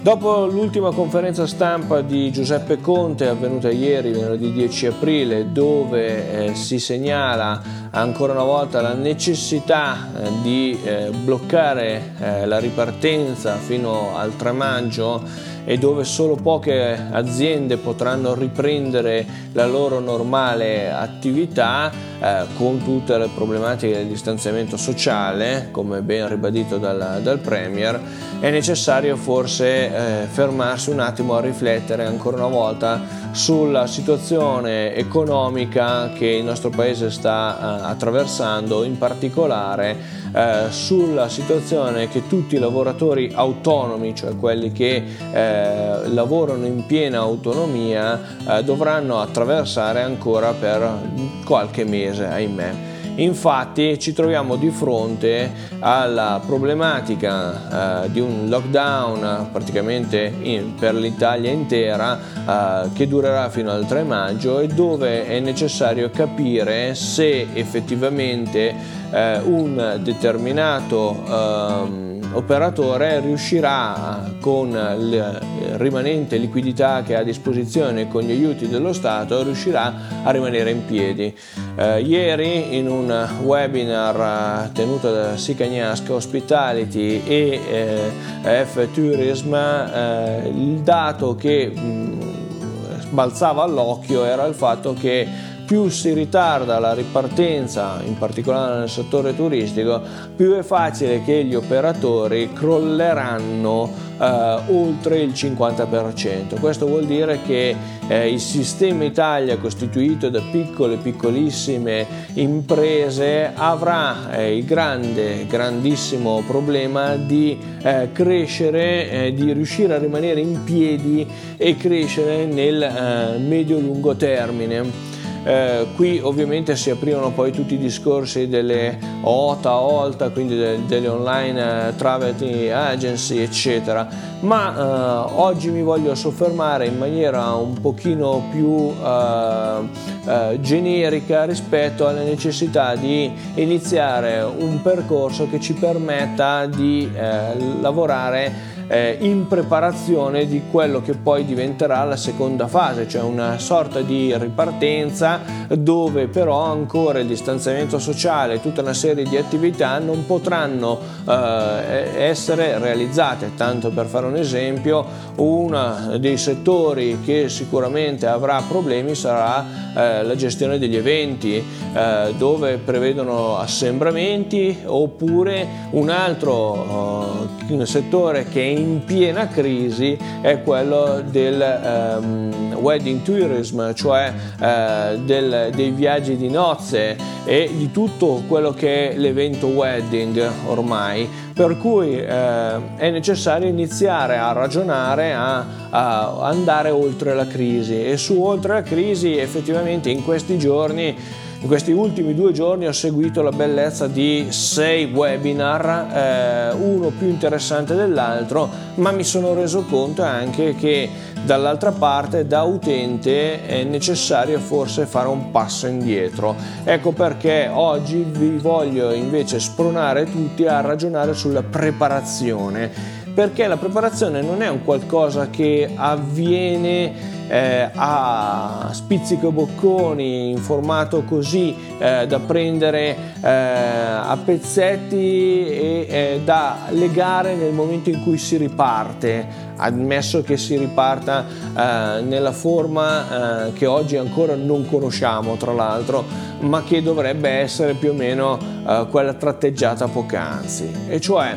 Dopo l'ultima conferenza stampa di Giuseppe Conte avvenuta ieri, venerdì 10 aprile, dove eh, si segnala ancora una volta la necessità eh, di eh, bloccare eh, la ripartenza fino al 3 maggio e dove solo poche aziende potranno riprendere la loro normale attività eh, con tutte le problematiche del distanziamento sociale, come ben ribadito dal, dal Premier, è necessario forse eh, fermarsi un attimo a riflettere ancora una volta sulla situazione economica che il nostro paese sta eh, attraversando, in particolare eh, sulla situazione che tutti i lavoratori autonomi, cioè quelli che eh, lavorano in piena autonomia, dovranno attraversare ancora per qualche mese, ahimè. Infatti ci troviamo di fronte alla problematica eh, di un lockdown praticamente in, per l'Italia intera eh, che durerà fino al 3 maggio e dove è necessario capire se effettivamente eh, un determinato ehm, operatore riuscirà con la rimanente liquidità che ha a disposizione con gli aiuti dello Stato riuscirà a rimanere in piedi. Eh, ieri in un webinar eh, tenuto da Sicagnasca Hospitality e eh, F Tourism eh, il dato che mh, balzava all'occhio era il fatto che più si ritarda la ripartenza, in particolare nel settore turistico, più è facile che gli operatori crolleranno eh, oltre il 50%. Questo vuol dire che eh, il sistema Italia costituito da piccole piccolissime imprese avrà eh, il grande, grandissimo problema di eh, crescere, eh, di riuscire a rimanere in piedi e crescere nel eh, medio-lungo termine. Eh, qui ovviamente si aprirono poi tutti i discorsi delle OTA, OLTA, quindi de- delle online eh, travel agency, eccetera. Ma eh, oggi mi voglio soffermare in maniera un pochino più eh, eh, generica rispetto alla necessità di iniziare un percorso che ci permetta di lavorare eh, in preparazione di quello che poi diventerà la seconda fase, cioè una sorta di ripartenza dove però ancora il distanziamento sociale e tutta una serie di attività non potranno eh, essere realizzate. Tanto per fare un esempio, uno dei settori che sicuramente avrà problemi sarà eh, la gestione degli eventi, eh, dove prevedono assembramenti oppure un altro uh, settore che è in piena crisi è quello del um, wedding tourism, cioè uh, del, dei viaggi di nozze e di tutto quello che è l'evento wedding ormai, per cui uh, è necessario iniziare a ragionare, a, a andare oltre la crisi. E su oltre la crisi effettivamente in questi giorni in questi ultimi due giorni ho seguito la bellezza di sei webinar, eh, uno più interessante dell'altro, ma mi sono reso conto anche che dall'altra parte da utente è necessario forse fare un passo indietro. Ecco perché oggi vi voglio invece spronare tutti a ragionare sulla preparazione, perché la preparazione non è un qualcosa che avviene eh, a spizzico bocconi in formato così eh, da prendere eh, a pezzetti e eh, da legare nel momento in cui si riparte. Ammesso che si riparta eh, nella forma eh, che oggi ancora non conosciamo tra l'altro ma che dovrebbe essere più o meno quella tratteggiata poc'anzi. E cioè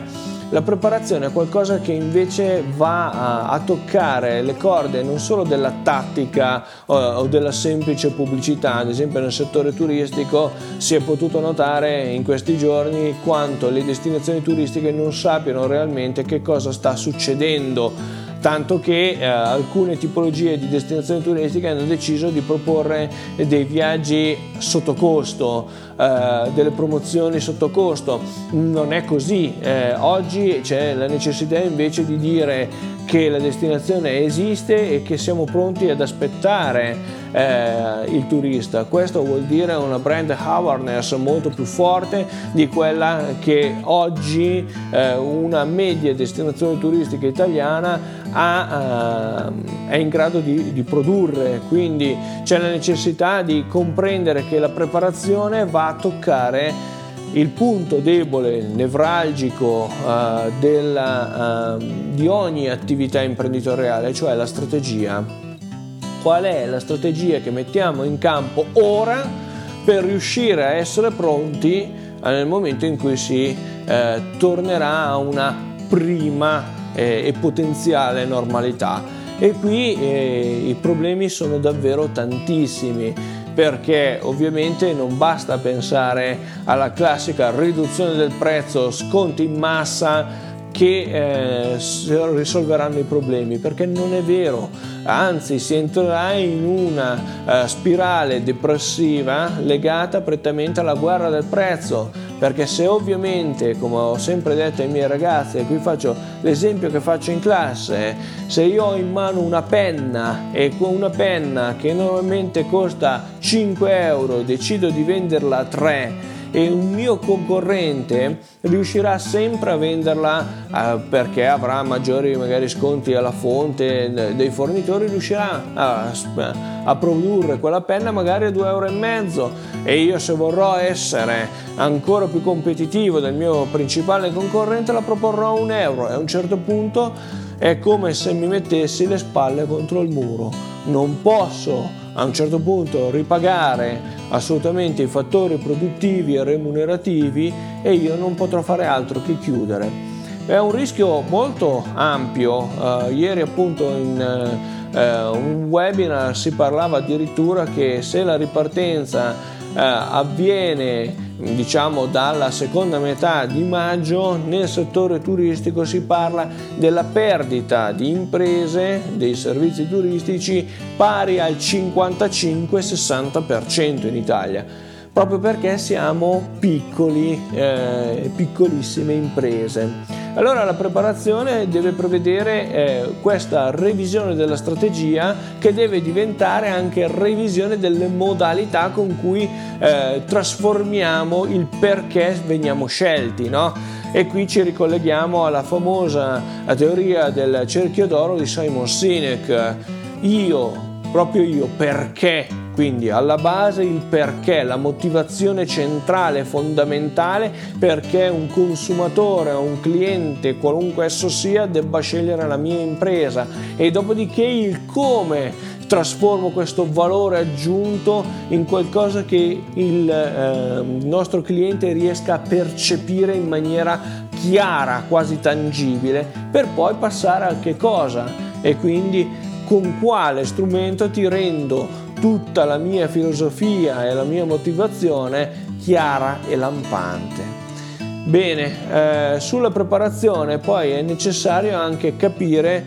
la preparazione è qualcosa che invece va a, a toccare le corde non solo della tattica o, o della semplice pubblicità, ad esempio nel settore turistico si è potuto notare in questi giorni quanto le destinazioni turistiche non sappiano realmente che cosa sta succedendo tanto che eh, alcune tipologie di destinazioni turistiche hanno deciso di proporre dei viaggi sotto costo, eh, delle promozioni sotto costo. Non è così, eh, oggi c'è la necessità invece di dire che la destinazione esiste e che siamo pronti ad aspettare eh, il turista. Questo vuol dire una brand awareness molto più forte di quella che oggi eh, una media destinazione turistica italiana ha, eh, è in grado di, di produrre. Quindi c'è la necessità di comprendere che la preparazione va a toccare il punto debole, nevralgico uh, della, uh, di ogni attività imprenditoriale, cioè la strategia. Qual è la strategia che mettiamo in campo ora per riuscire a essere pronti uh, nel momento in cui si eh, tornerà a una prima eh, e potenziale normalità? E qui eh, i problemi sono davvero tantissimi perché ovviamente non basta pensare alla classica riduzione del prezzo, sconti in massa che eh, risolveranno i problemi, perché non è vero, anzi si entrerà in una uh, spirale depressiva legata prettamente alla guerra del prezzo, perché se ovviamente, come ho sempre detto ai miei ragazzi, e qui faccio l'esempio che faccio in classe, se io ho in mano una penna e con una penna che normalmente costa 5 euro decido di venderla a 3, e un mio concorrente riuscirà sempre a venderla eh, perché avrà maggiori magari sconti alla fonte dei fornitori riuscirà a, a produrre quella penna magari a 2,5 euro e e io se vorrò essere ancora più competitivo del mio principale concorrente la proporrò a un euro. E a un certo punto è come se mi mettessi le spalle contro il muro. Non posso a un certo punto ripagare assolutamente i fattori produttivi e remunerativi e io non potrò fare altro che chiudere. È un rischio molto ampio, uh, ieri appunto in uh, un webinar si parlava addirittura che se la ripartenza uh, avviene diciamo dalla seconda metà di maggio nel settore turistico si parla della perdita di imprese dei servizi turistici pari al 55-60% in Italia proprio perché siamo piccoli, eh, piccolissime imprese. Allora la preparazione deve prevedere eh, questa revisione della strategia che deve diventare anche revisione delle modalità con cui eh, trasformiamo il perché veniamo scelti. No? E qui ci ricolleghiamo alla famosa teoria del cerchio d'oro di Simon Sinek. Io, proprio io, perché quindi alla base il perché, la motivazione centrale, fondamentale perché un consumatore o un cliente, qualunque esso sia, debba scegliere la mia impresa. E dopodiché il come trasformo questo valore aggiunto in qualcosa che il eh, nostro cliente riesca a percepire in maniera chiara, quasi tangibile, per poi passare a che cosa? E quindi con quale strumento ti rendo tutta la mia filosofia e la mia motivazione chiara e lampante. Bene, eh, sulla preparazione poi è necessario anche capire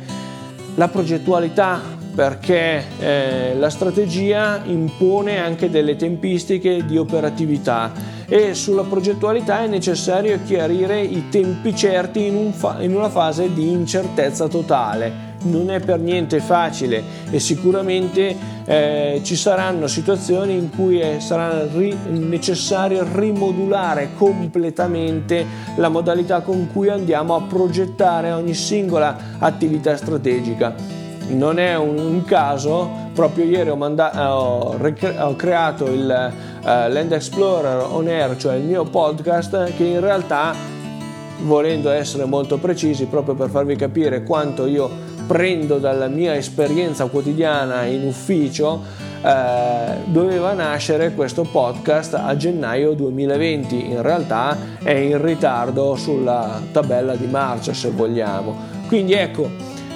la progettualità perché eh, la strategia impone anche delle tempistiche di operatività e sulla progettualità è necessario chiarire i tempi certi in, un fa- in una fase di incertezza totale non è per niente facile e sicuramente eh, ci saranno situazioni in cui eh, sarà ri- necessario rimodulare completamente la modalità con cui andiamo a progettare ogni singola attività strategica. Non è un, un caso, proprio ieri ho, manda- ho, rec- ho creato il uh, Land Explorer On Air, cioè il mio podcast, che in realtà, volendo essere molto precisi, proprio per farvi capire quanto io prendo dalla mia esperienza quotidiana in ufficio, eh, doveva nascere questo podcast a gennaio 2020. In realtà è in ritardo sulla tabella di marcia, se vogliamo. Quindi ecco,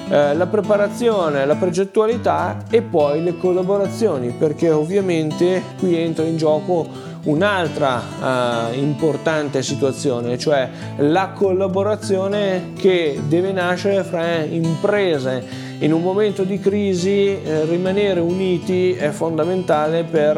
eh, la preparazione, la progettualità e poi le collaborazioni, perché ovviamente qui entra in gioco un'altra uh, importante situazione, cioè la collaborazione che deve nascere fra imprese in un momento di crisi eh, rimanere uniti è fondamentale per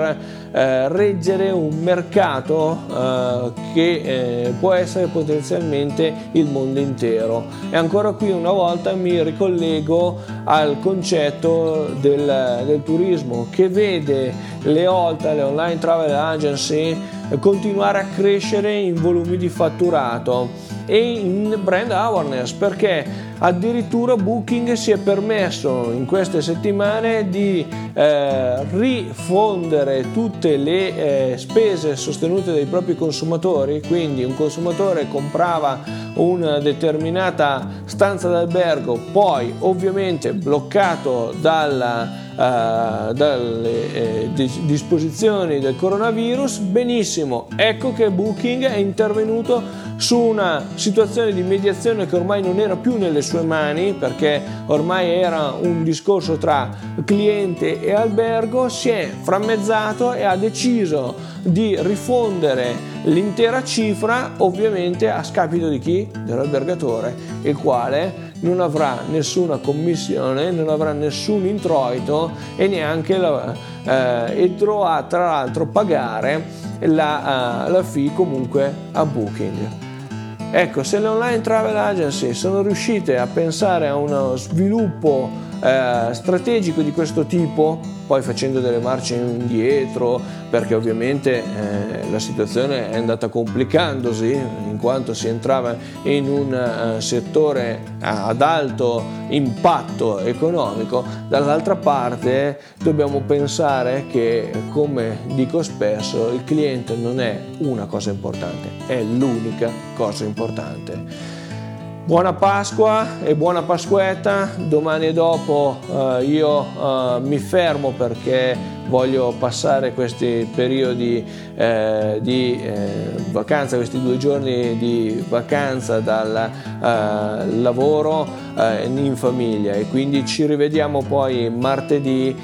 eh, reggere un mercato eh, che eh, può essere potenzialmente il mondo intero. E ancora qui una volta mi ricollego al concetto del, del turismo che vede le OLTA, le online travel agency, continuare a crescere in volumi di fatturato e in brand awareness perché addirittura Booking si è permesso in queste settimane di eh, rifondere tutte le eh, spese sostenute dai propri consumatori. Quindi un consumatore comprava una determinata stanza d'albergo poi ovviamente bloccato dalla Uh, dalle eh, disposizioni del coronavirus, benissimo, ecco che Booking è intervenuto su una situazione di mediazione che ormai non era più nelle sue mani perché ormai era un discorso tra cliente e albergo, si è frammezzato e ha deciso di rifondere l'intera cifra ovviamente a scapito di chi? Dell'albergatore, il quale non avrà nessuna commissione, non avrà nessun introito e neanche la, eh, e dovrà tra l'altro pagare la, uh, la fee comunque a Booking. Ecco, se le online travel agency sono riuscite a pensare a uno sviluppo eh, strategico di questo tipo, poi facendo delle marce indietro, perché ovviamente eh, la situazione è andata complicandosi in quanto si entrava in un uh, settore ad alto impatto economico, dall'altra parte dobbiamo pensare che, come dico spesso, il cliente non è una cosa importante, è l'unica cosa importante. Buona Pasqua e buona Pasquetta, domani dopo eh, io eh, mi fermo perché voglio passare questi periodi eh, di eh, vacanza, questi due giorni di vacanza dal eh, lavoro eh, in famiglia e quindi ci rivediamo poi martedì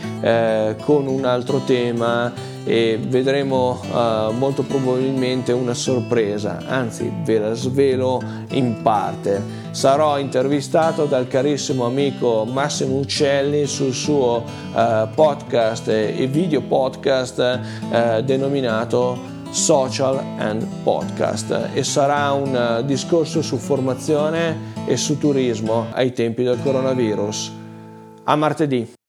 con un altro tema e vedremo uh, molto probabilmente una sorpresa, anzi ve la svelo in parte. Sarò intervistato dal carissimo amico Massimo Uccelli sul suo uh, podcast e video podcast uh, denominato Social and Podcast e sarà un discorso su formazione e su turismo ai tempi del coronavirus. A martedì.